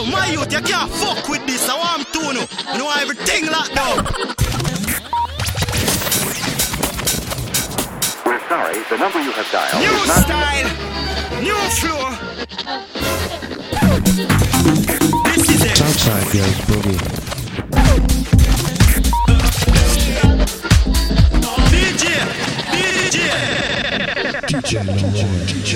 Yo, my youth, you can't fuck with this. I want to know. You know everything locked down. We're sorry, the number you have dialed New is not... style, new flow. This is it. Southside goes boogie. DJ, DJ. DJ Lamar. DJ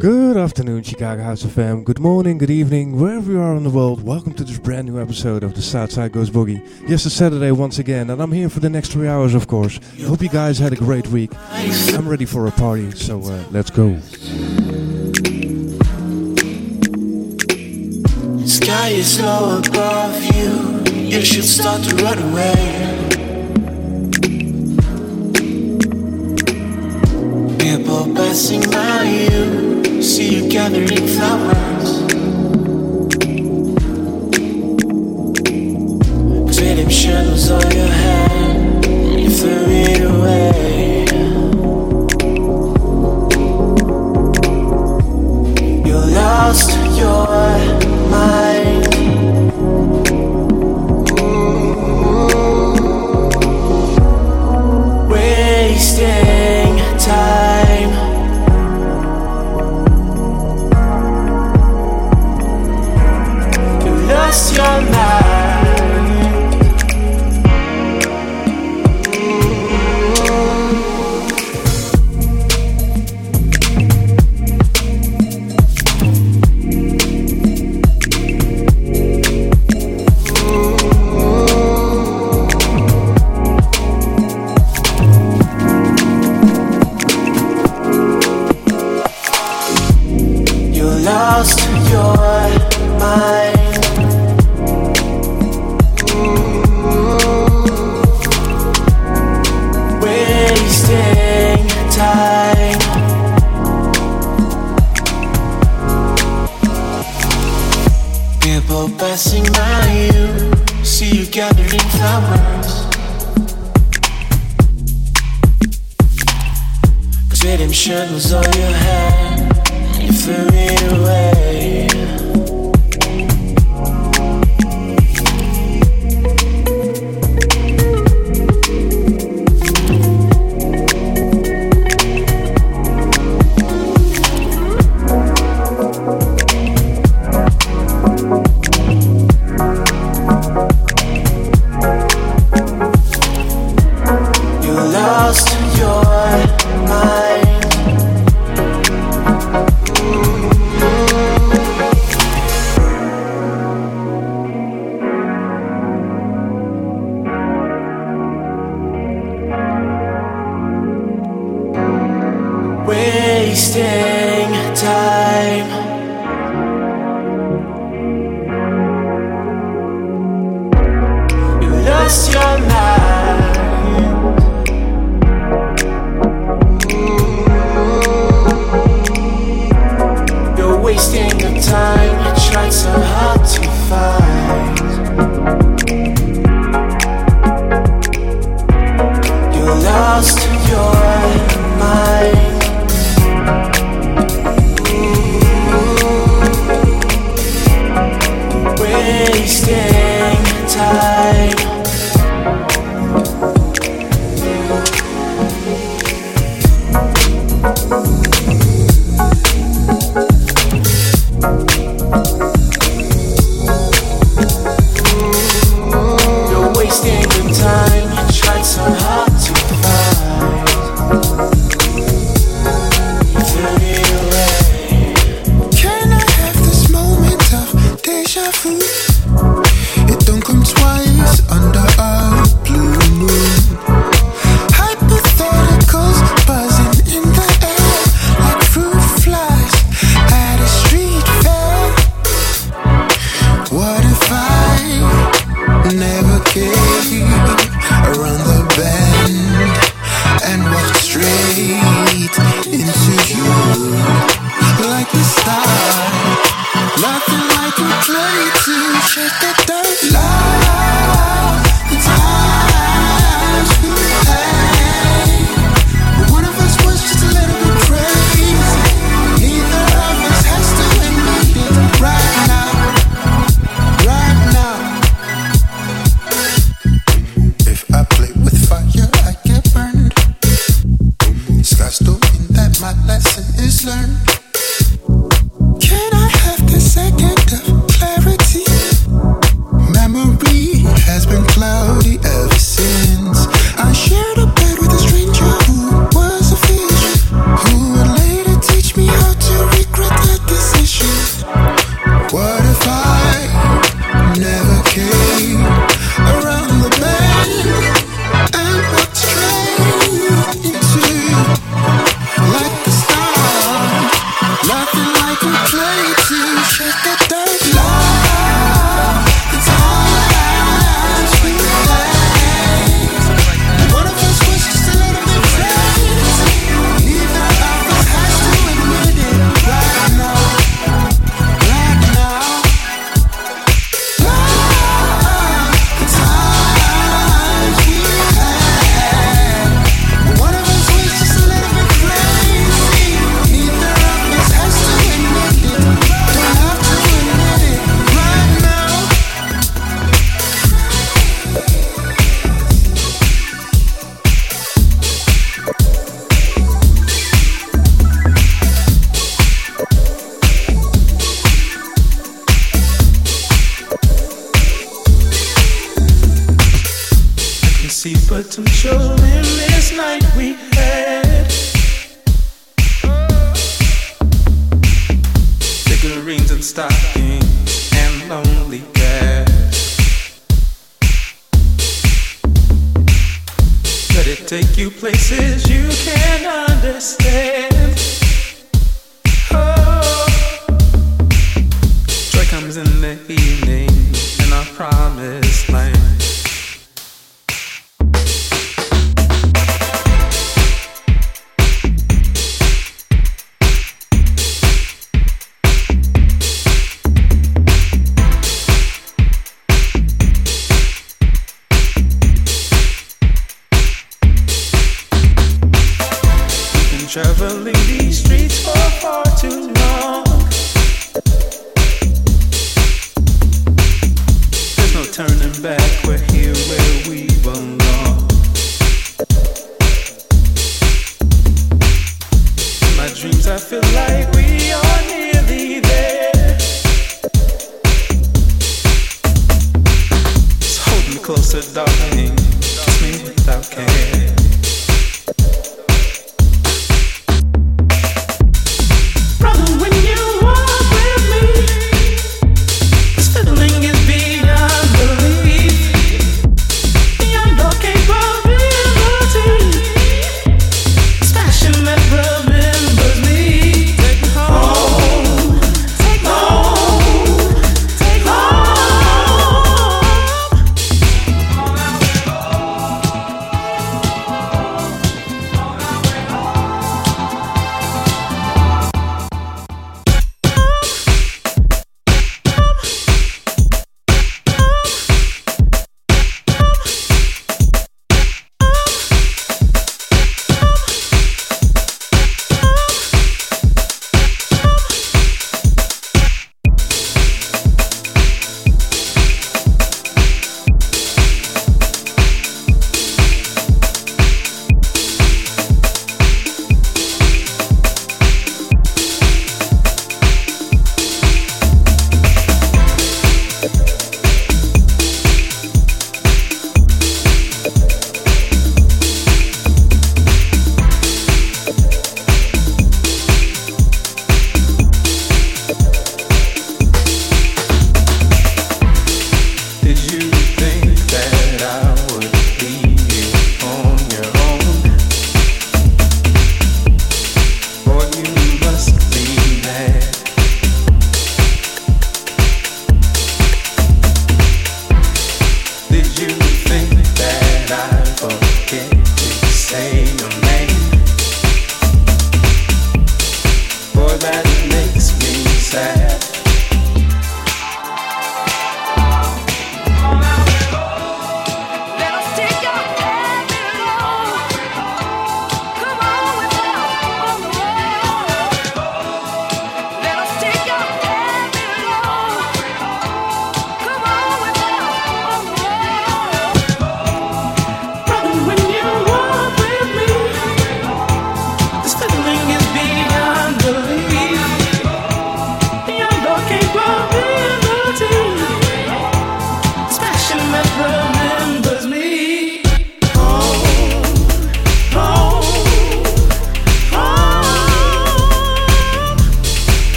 Good afternoon, Chicago House FM. Good morning, good evening, wherever you are in the world. Welcome to this brand new episode of the Southside Goes Boogie. Yes, it's Saturday once again, and I'm here for the next three hours, of course. Hope you guys had a great week. I'm ready for a party, so uh, let's go. Sky is low above you. You should start to run away. People passing by you, see you gathering flowers. Dream shadows on your head, you threw it away.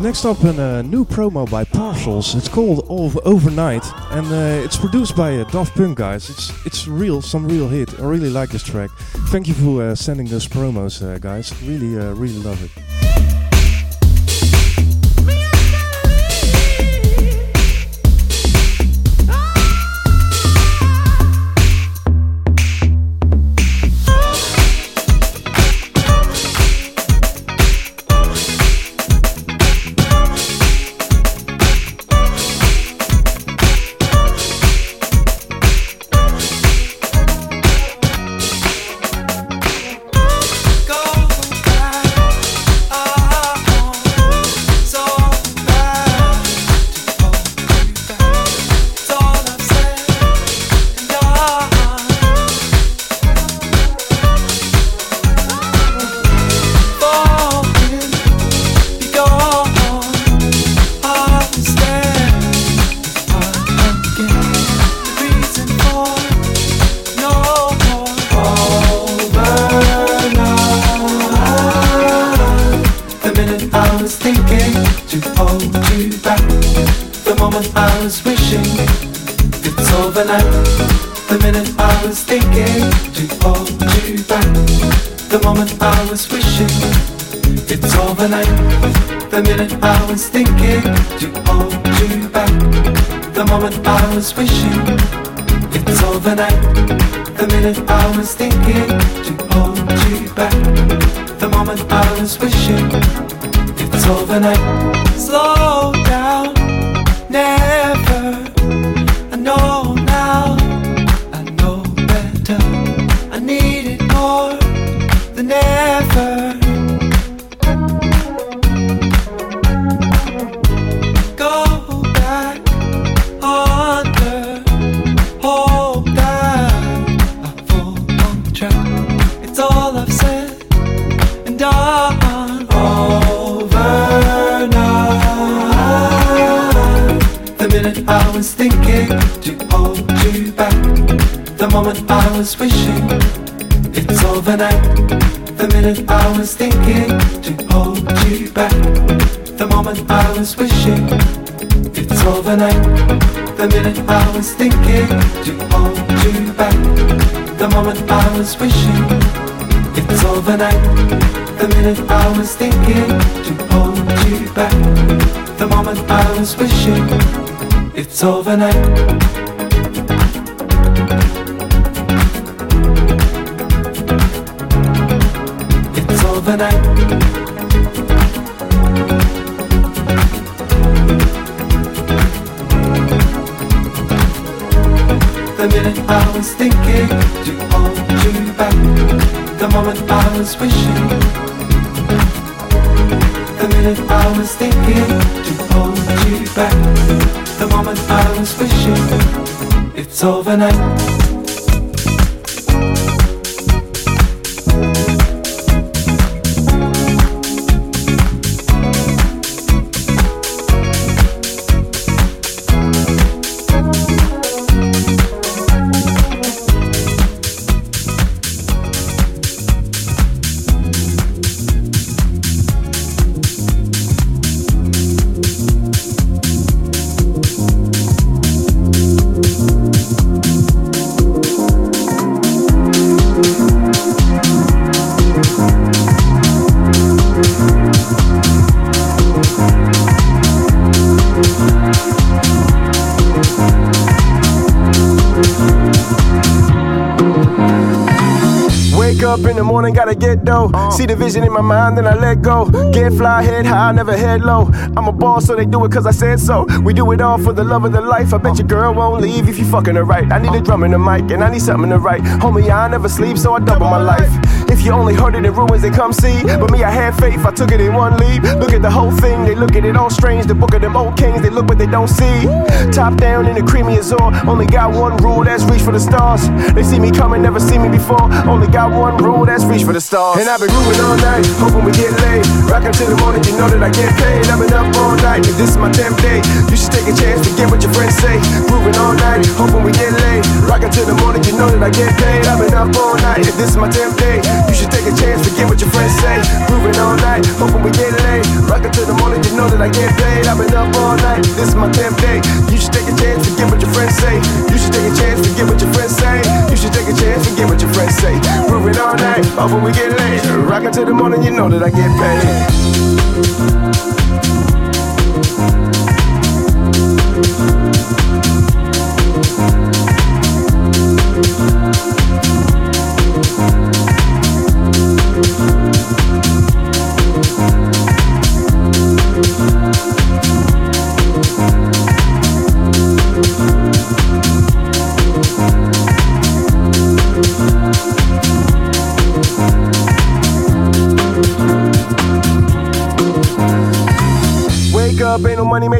next up a new promo by Partials. It's called Over Overnight, and uh, it's produced by uh, Daft Punk, guys. It's it's real, some real hit. I really like this track. Thank you for uh, sending those promos, uh, guys. Really, uh, really love it. Minute I was thinking It's overnight. It's overnight. Vision in my mind, then I let go. Get fly, head high, never head low. I'm a boss, so they do it cause I said so. We do it all for the love of the life. I bet your girl won't leave if you fucking her right. I need a drum and a mic, and I need something to write. Homie, I never sleep, so I double my life. If you only heard it in ruins, then come see. But me, I had faith, I took it in one leap. Look at the whole thing, they look at it all strange. The book of them old kings, they look but they don't see. Top down in the creamy azure. Only got one rule, that's reach for the stars. They see me coming, never see me before. Only got one rule, that's reach for the stars. And I've been grooving all night, hoping we get laid. Rockin' till the morning, you know that I get paid. I've been up all night, and this is my 10th day. You should take a chance, forget what your friends say. Grooving all night, hoping we get laid. Rockin' till the morning, you know that I get paid. I've been up all night, and this is my 10th day. You should take a chance, forget what your friends say. Grooving all night, hoping we get laid. Rockin' till the morning, you know that I get paid. I've been up all night, this is my 10th day. You should take a chance, forget what your friends say. You should take a chance, forget what your friends say. You should take a chance, forget what your friends say. Grooving all night, hoping we get laid. Rockin' till the morning, you know that I get paid.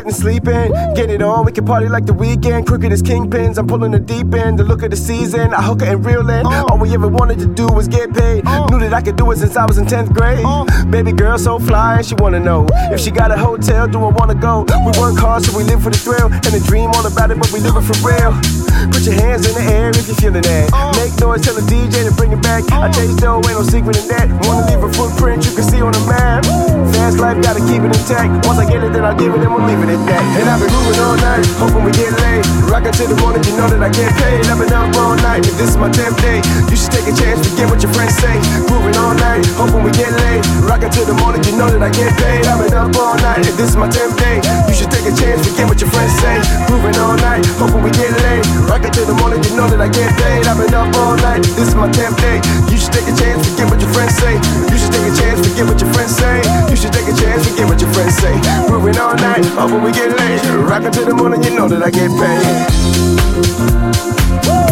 Ain't no money making sleeping. Get it on, we can party like the weekend. Crooked as kingpins, I'm pulling the deep end. The look of the season, I hook it and reel in. Uh. All we ever wanted to do was get paid. Uh. Knew that I could do it since I was in 10th grade. Uh. Baby girl so fly, and she wanna know if she got a hotel, do I wanna go? We work hard, so we live for the thrill. And the dream all about it, but we live it for real. Put your hands in the air if you're feeling that. Make noise, tell the DJ to bring it back. I taste dough, ain't no secret in that. Wanna leave a footprint you can see on the map. Fast life, gotta keep it intact. Once I get it, then I'll give it, and we'll leave it at that. And I've been moving all night, hoping we get laid. Rockin' till the morning, you know that I get paid. I've been up all night, and this is my 10th day. You should take a chance, forget what your friends say. Moving all night, hoping we get laid. Rockin' till the morning, you know that I get paid. I've been up all night, and this is my 10th day. You should take a chance, forget what your friends say. Moving all night, hoping we get laid. Rockin' till the morning, you know that I get paid. I've been up all night, this is my 10th day. You should take a chance, forget what your friends say. You should take a chance, forget what your friends say. You should take a chance, forget what your friends say. Moving all night, hoping we get laid. Rockin' till the morning, you know that I get paid. Get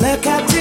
look up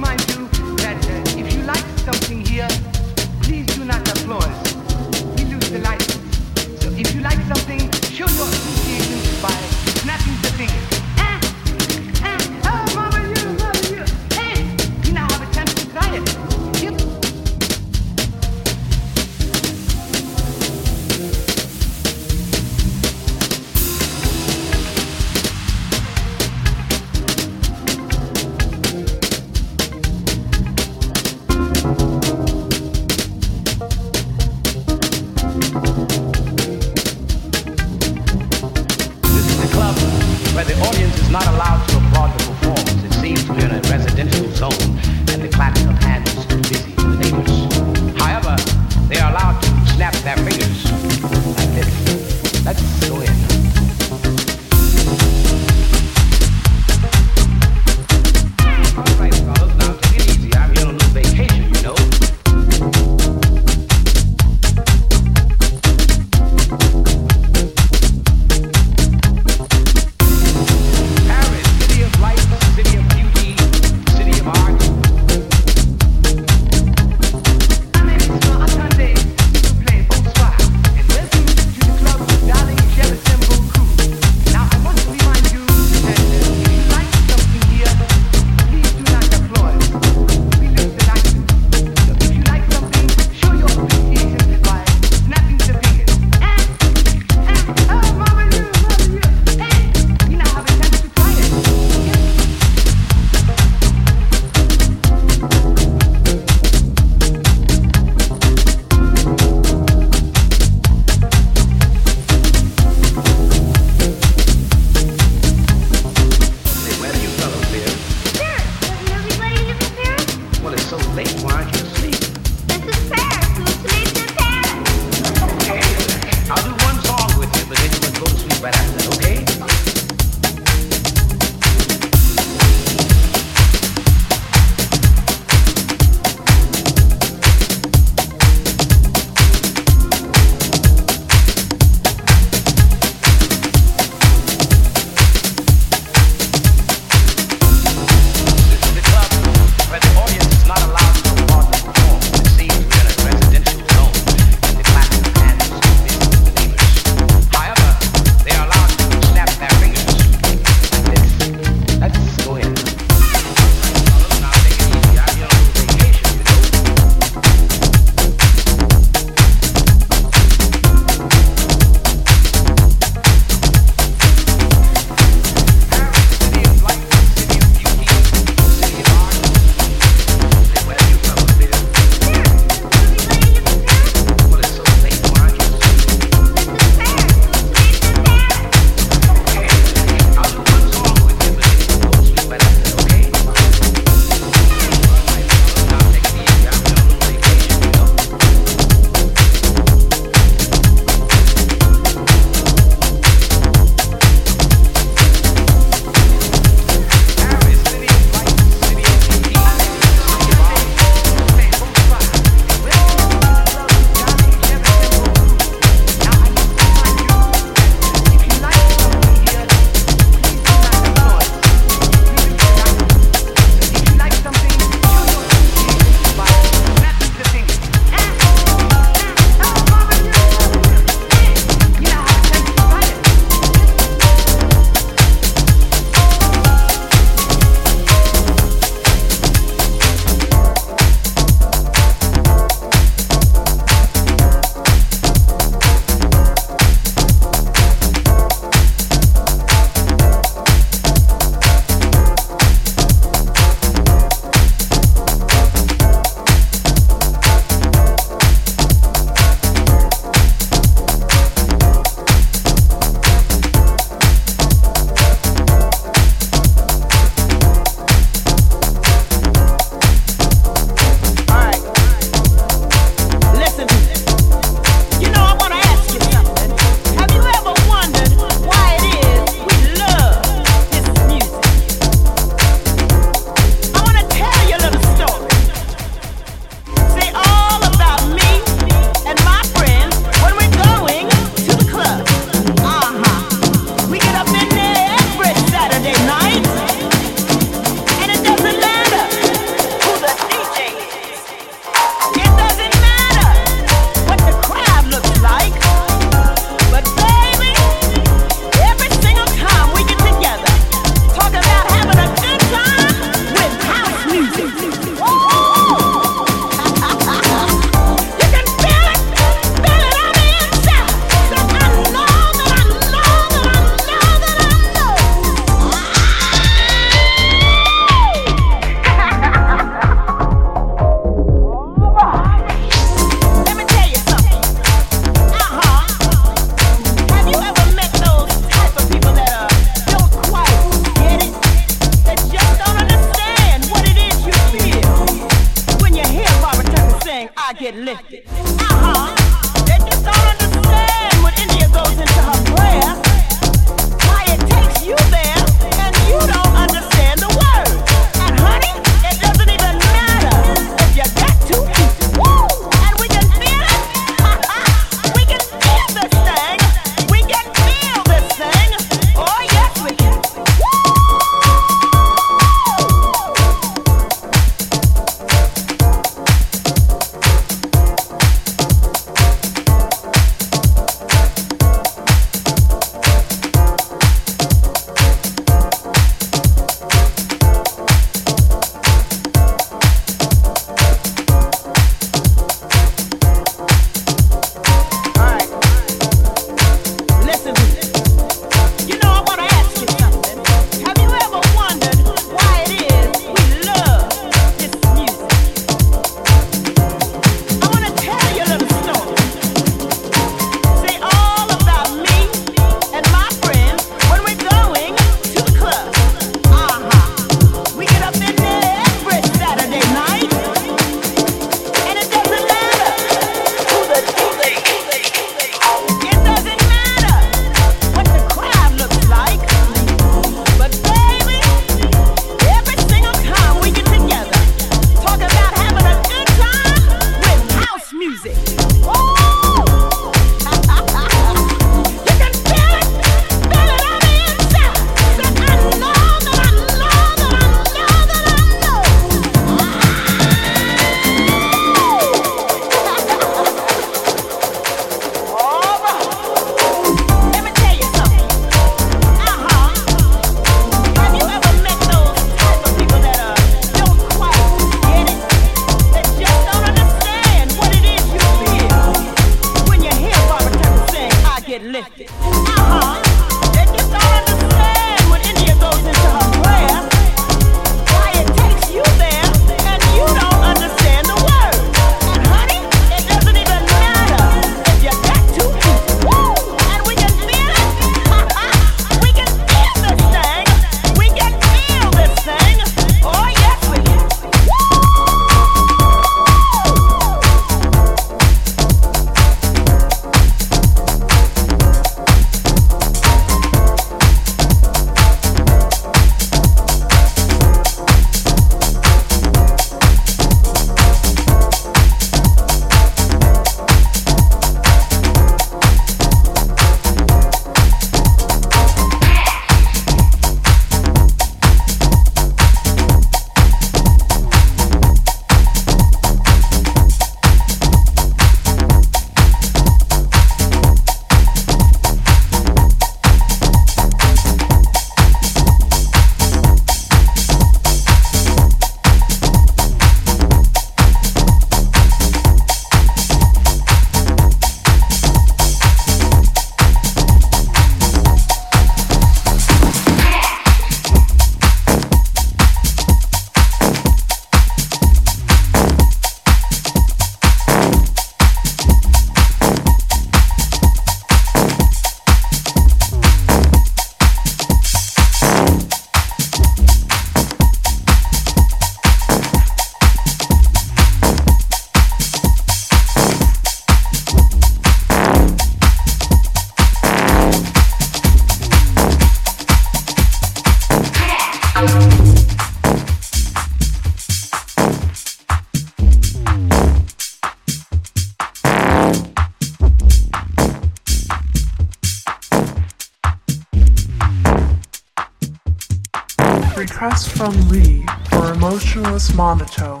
me for emotionless monotone.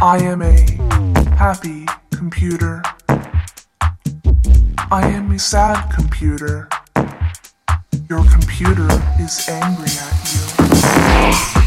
I am a happy computer. I am a sad computer. Your computer is angry at you.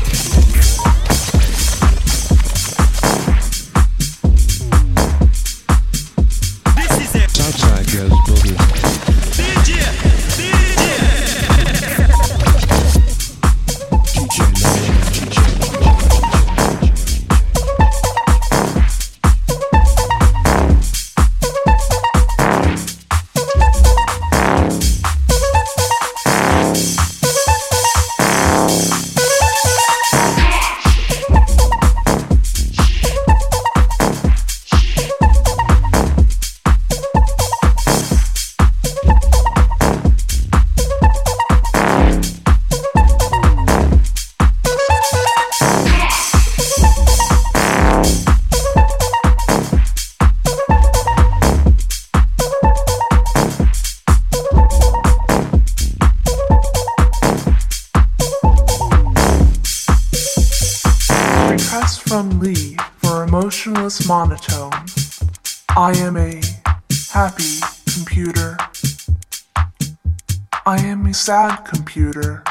sad, computer.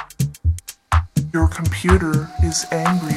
Your computer is angry.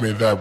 Me that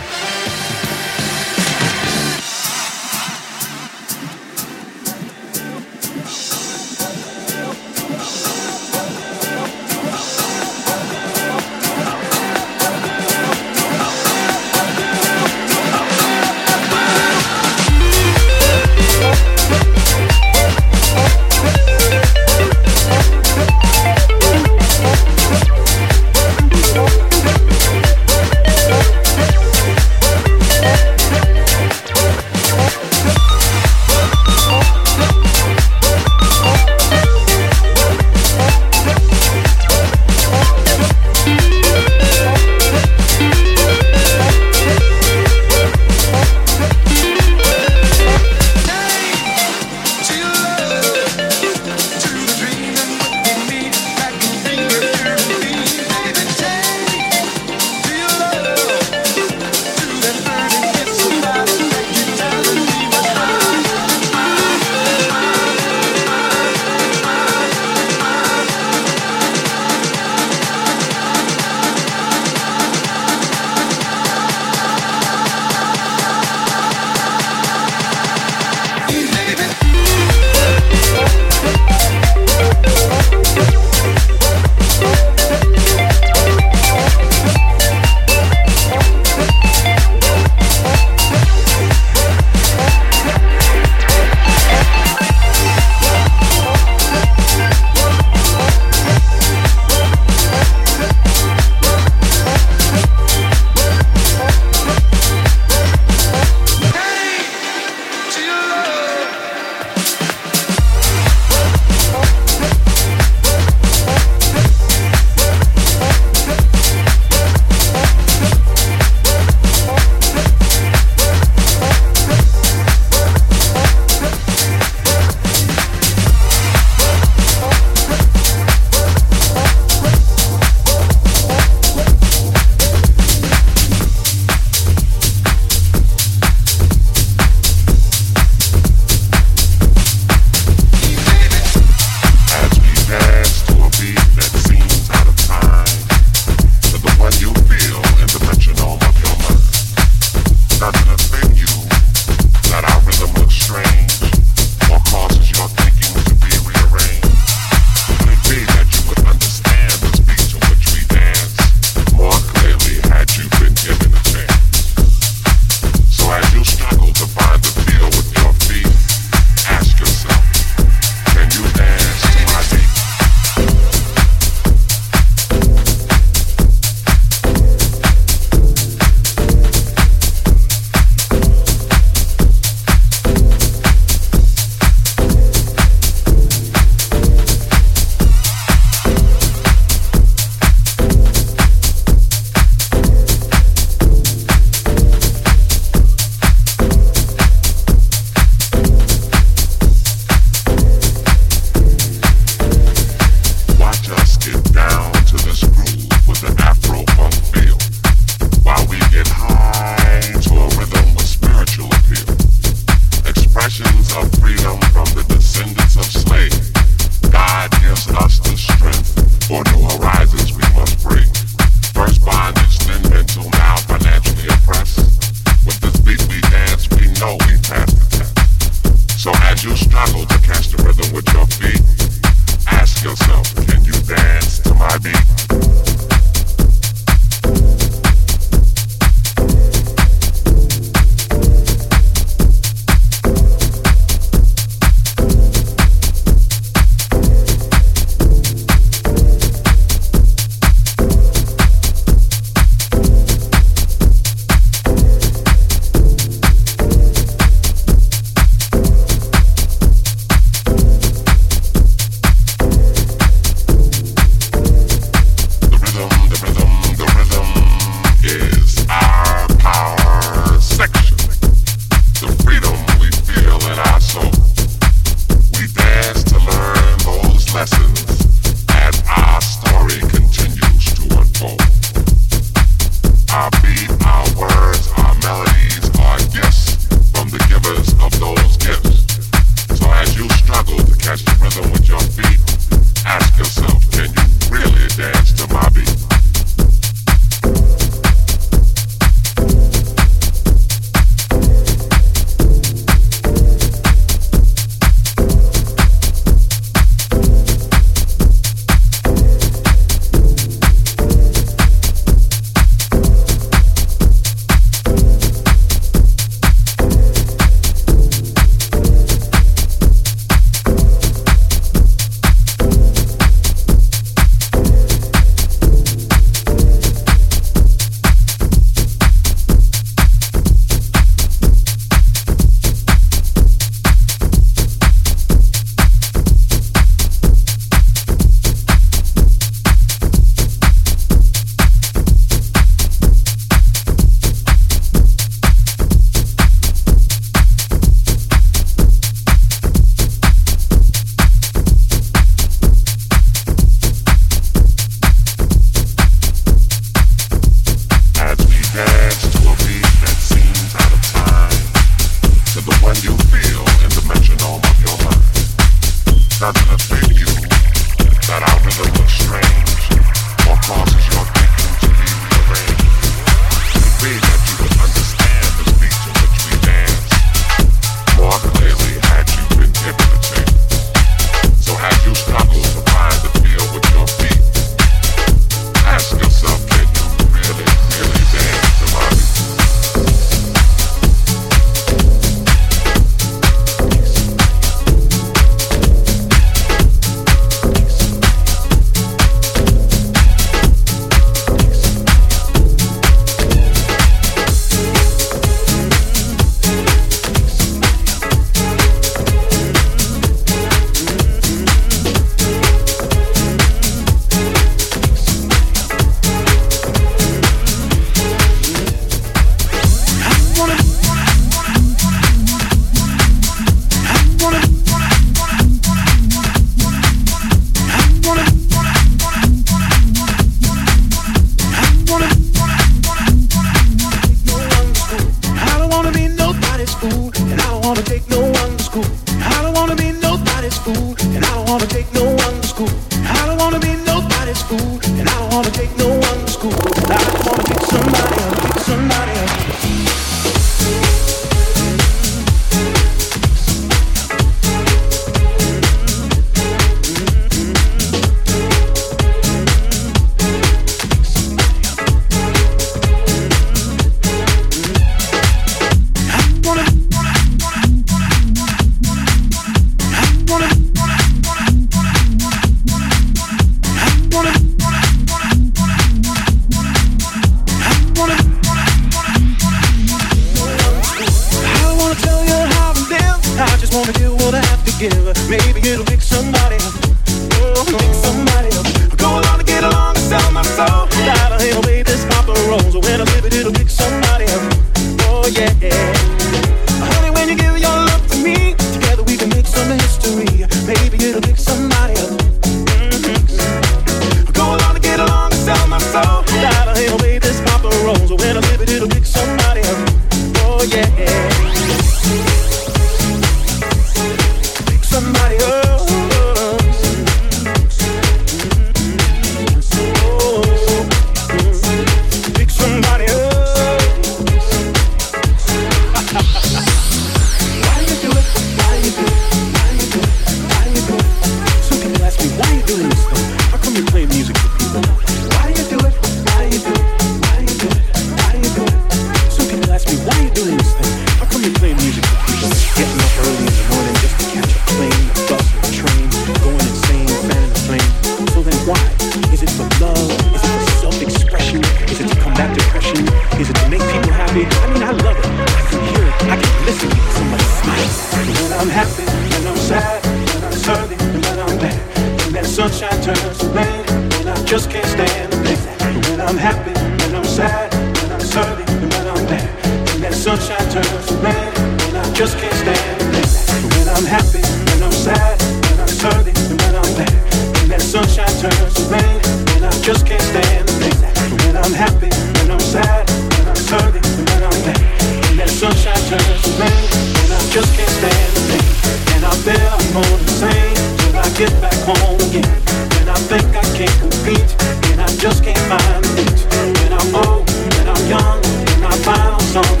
I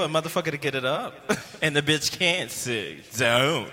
for a motherfucker to get it up. and the bitch can't see. Don't.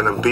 And a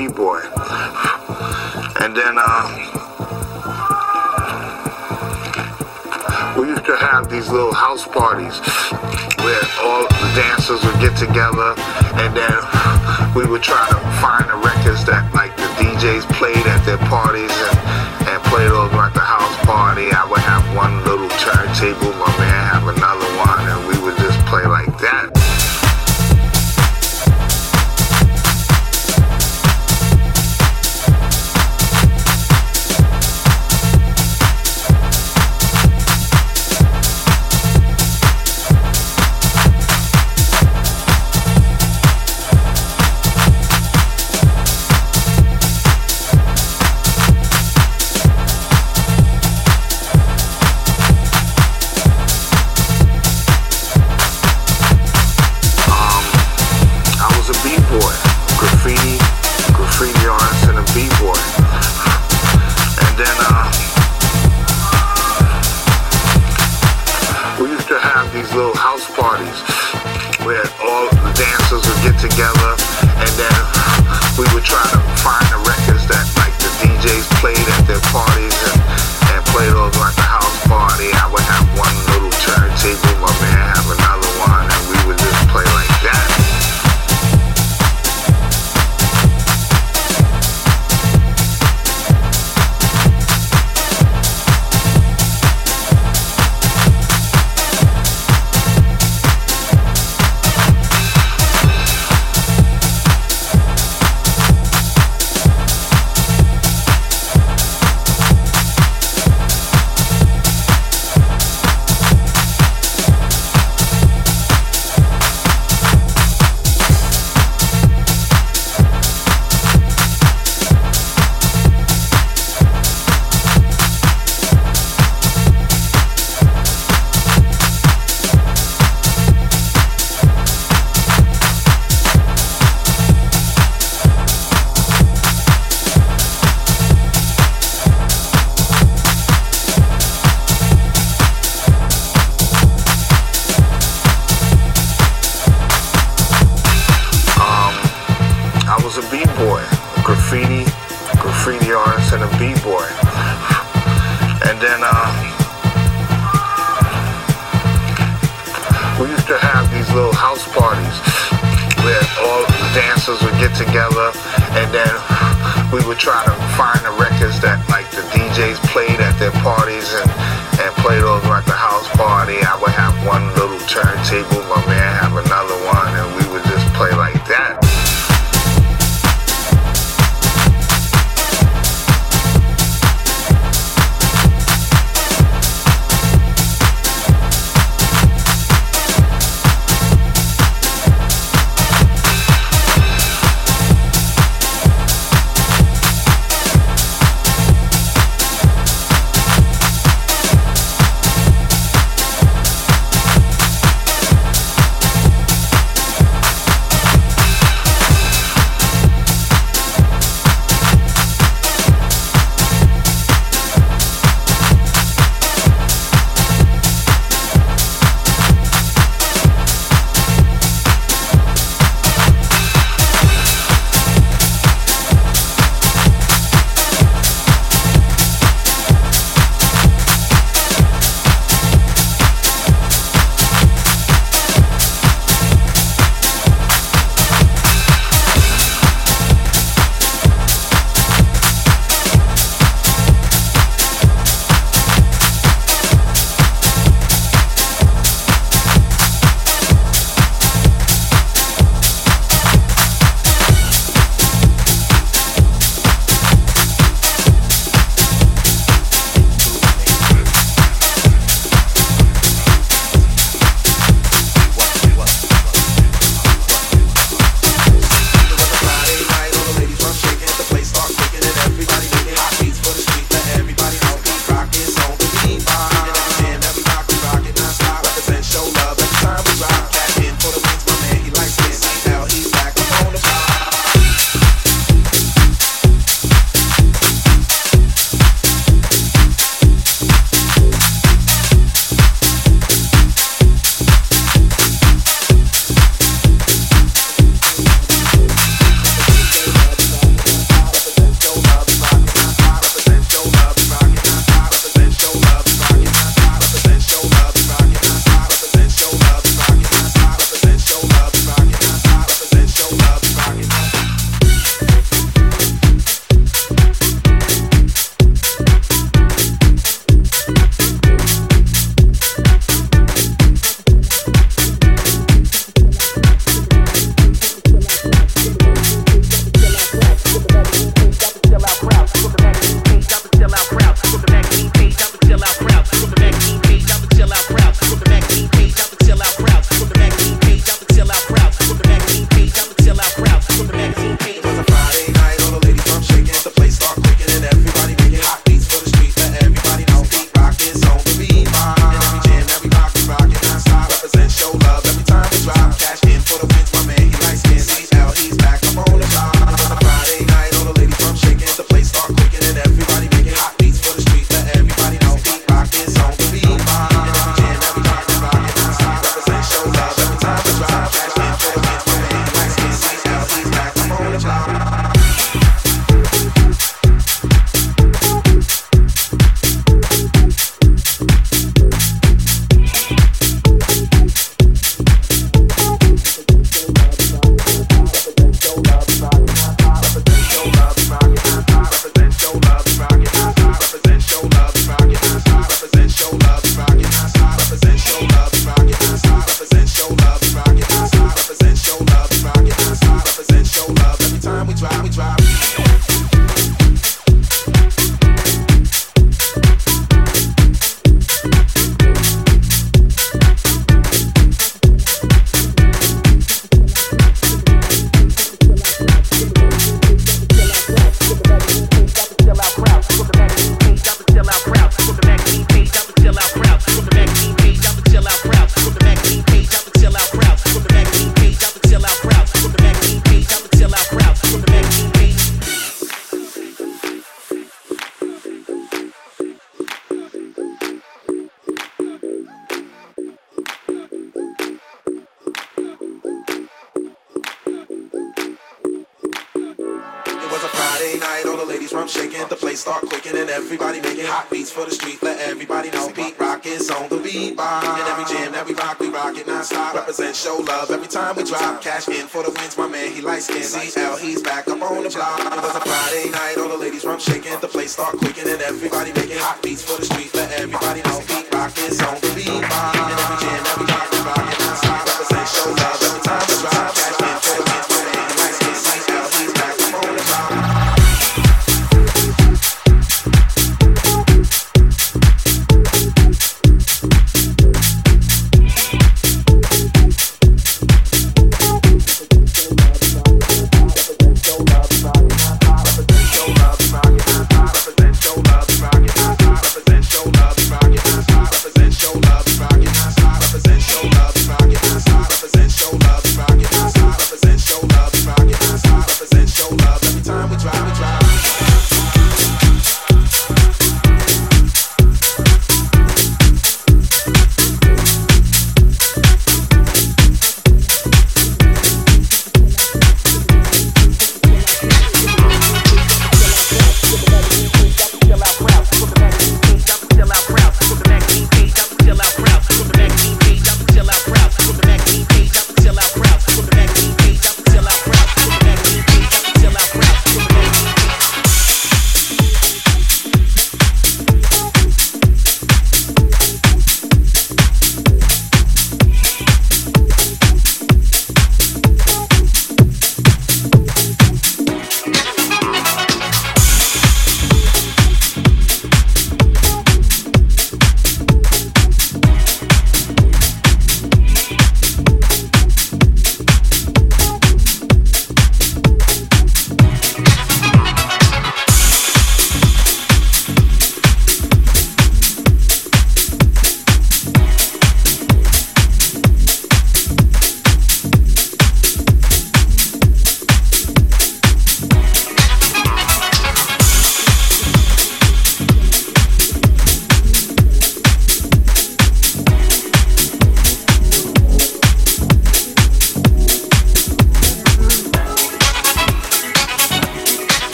rock, we rock it non-stop. Represent show love every time we drop. Cash in for the wins, my man, he likes skin. CL, he's back up on the block. It was a Friday night, all the ladies rum shaking, the place start quaking, and everybody making hot beats for the street. Let everybody know beat rock is on the beat. And every jam we rock, we rock it non-stop. Represent show love every time we drop. Cash in for the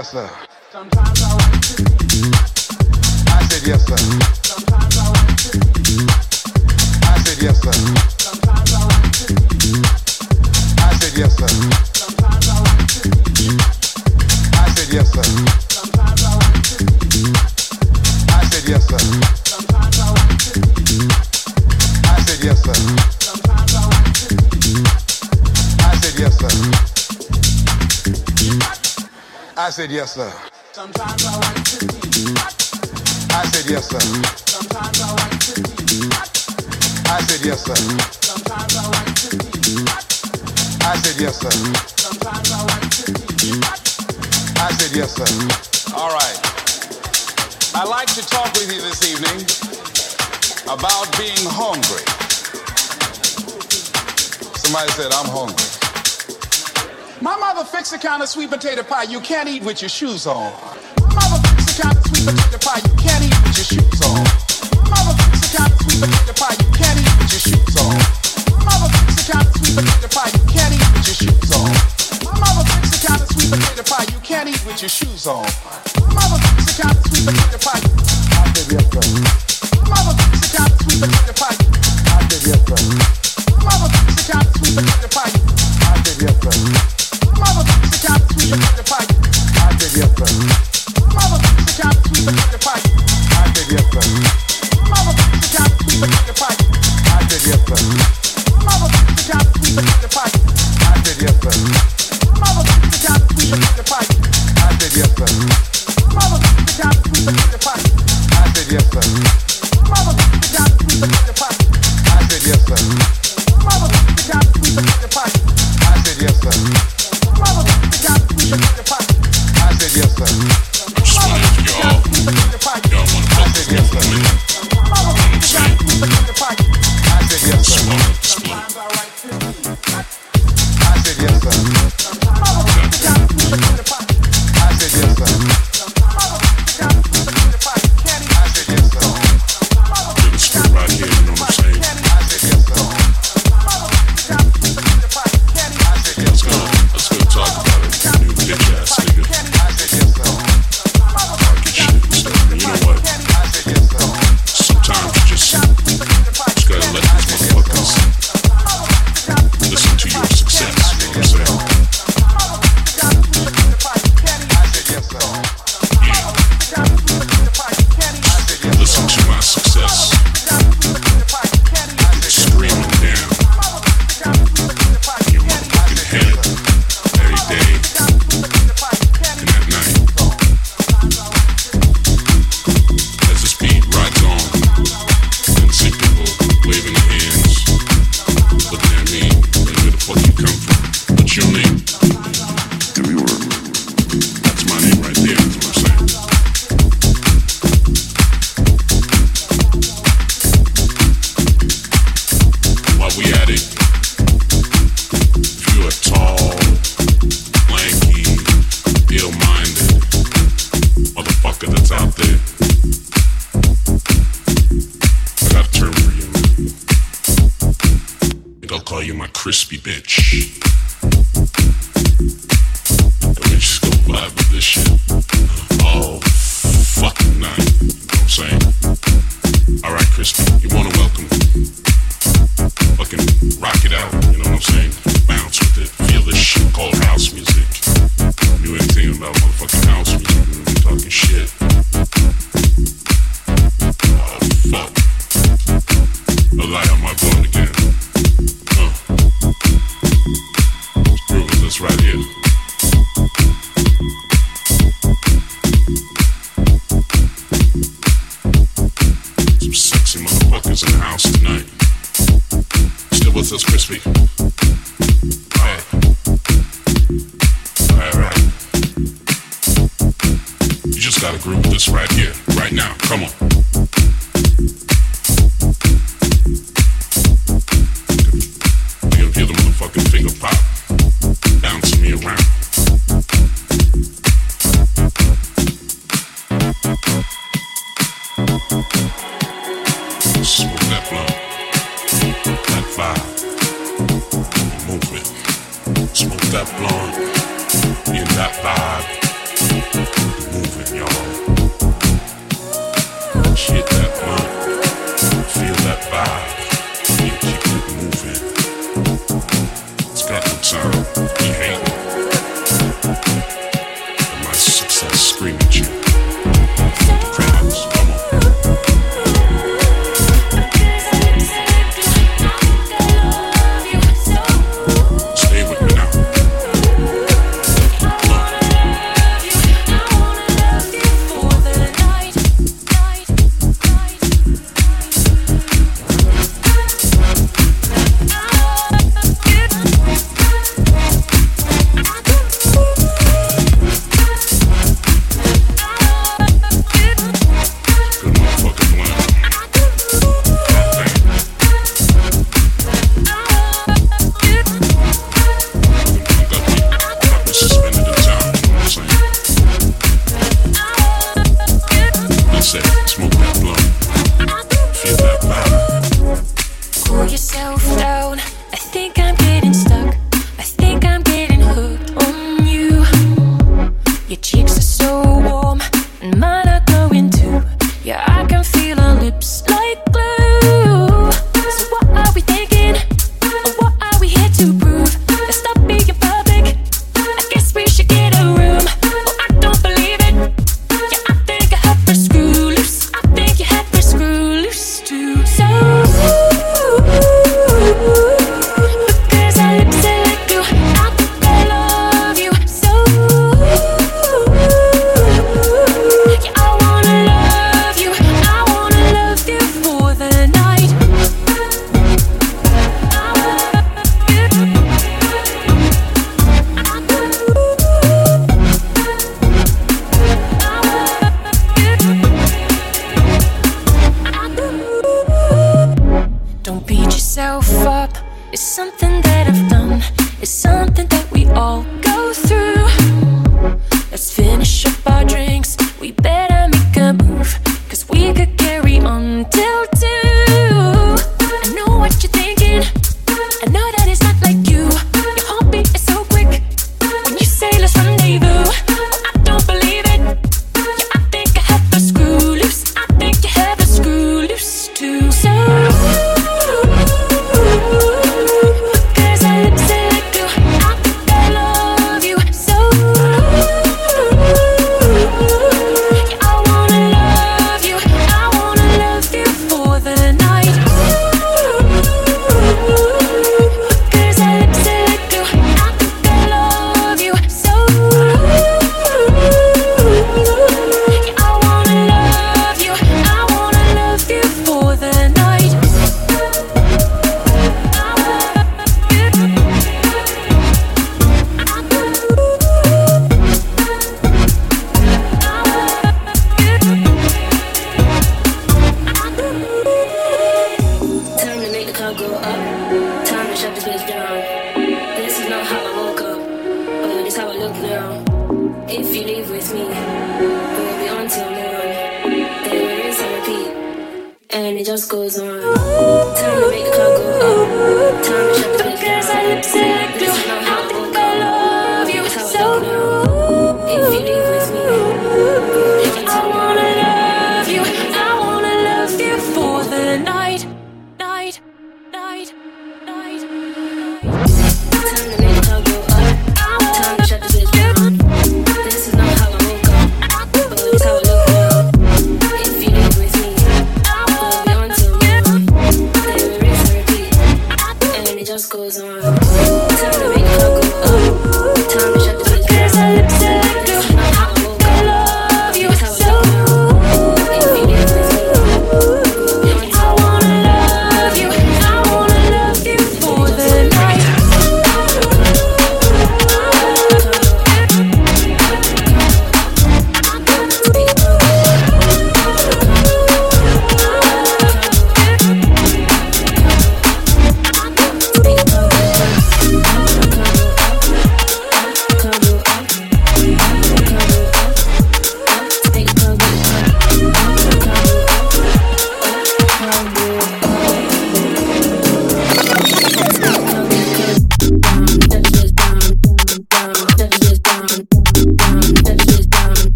yourself. said yes, sir. Sometimes I want to be. I said yes, sir. Sometimes I want to be. I said yes, sir. Sometimes I want to be. I said yes, sir. Sometimes I want to be. I said yes, sir. All right. I'd like to talk with you this evening about being hungry. Somebody said, I'm hungry. My mother fixed a kind of sweet potato pie you can't eat with your shoes on. My mother fixed a kind of sweet potato pie you can't eat with your shoes on. My mother fixed a kind of sweet potato pie you can't eat with your shoes on. My mother fixed a kind of sweet potato pie you can't eat with your shoes on. My mother fixed a kind of sweet potato pie you can't eat with your shoes on. My mother fixed a kind of sweet potato pie. My mother fixed the kind of sweet potato pie. My baby, I'm My mother the kind of sweet potato pie. My baby, I'm I said yes, sir.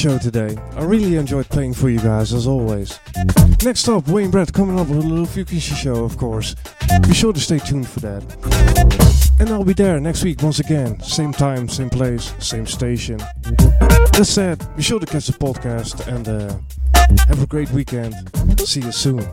Show today. I really enjoyed playing for you guys, as always. Next up, Wayne Brett coming up with a little Fukishi show, of course. Be sure to stay tuned for that. And I'll be there next week once again. Same time, same place, same station. That said, be sure to catch the podcast and uh, have a great weekend. See you soon.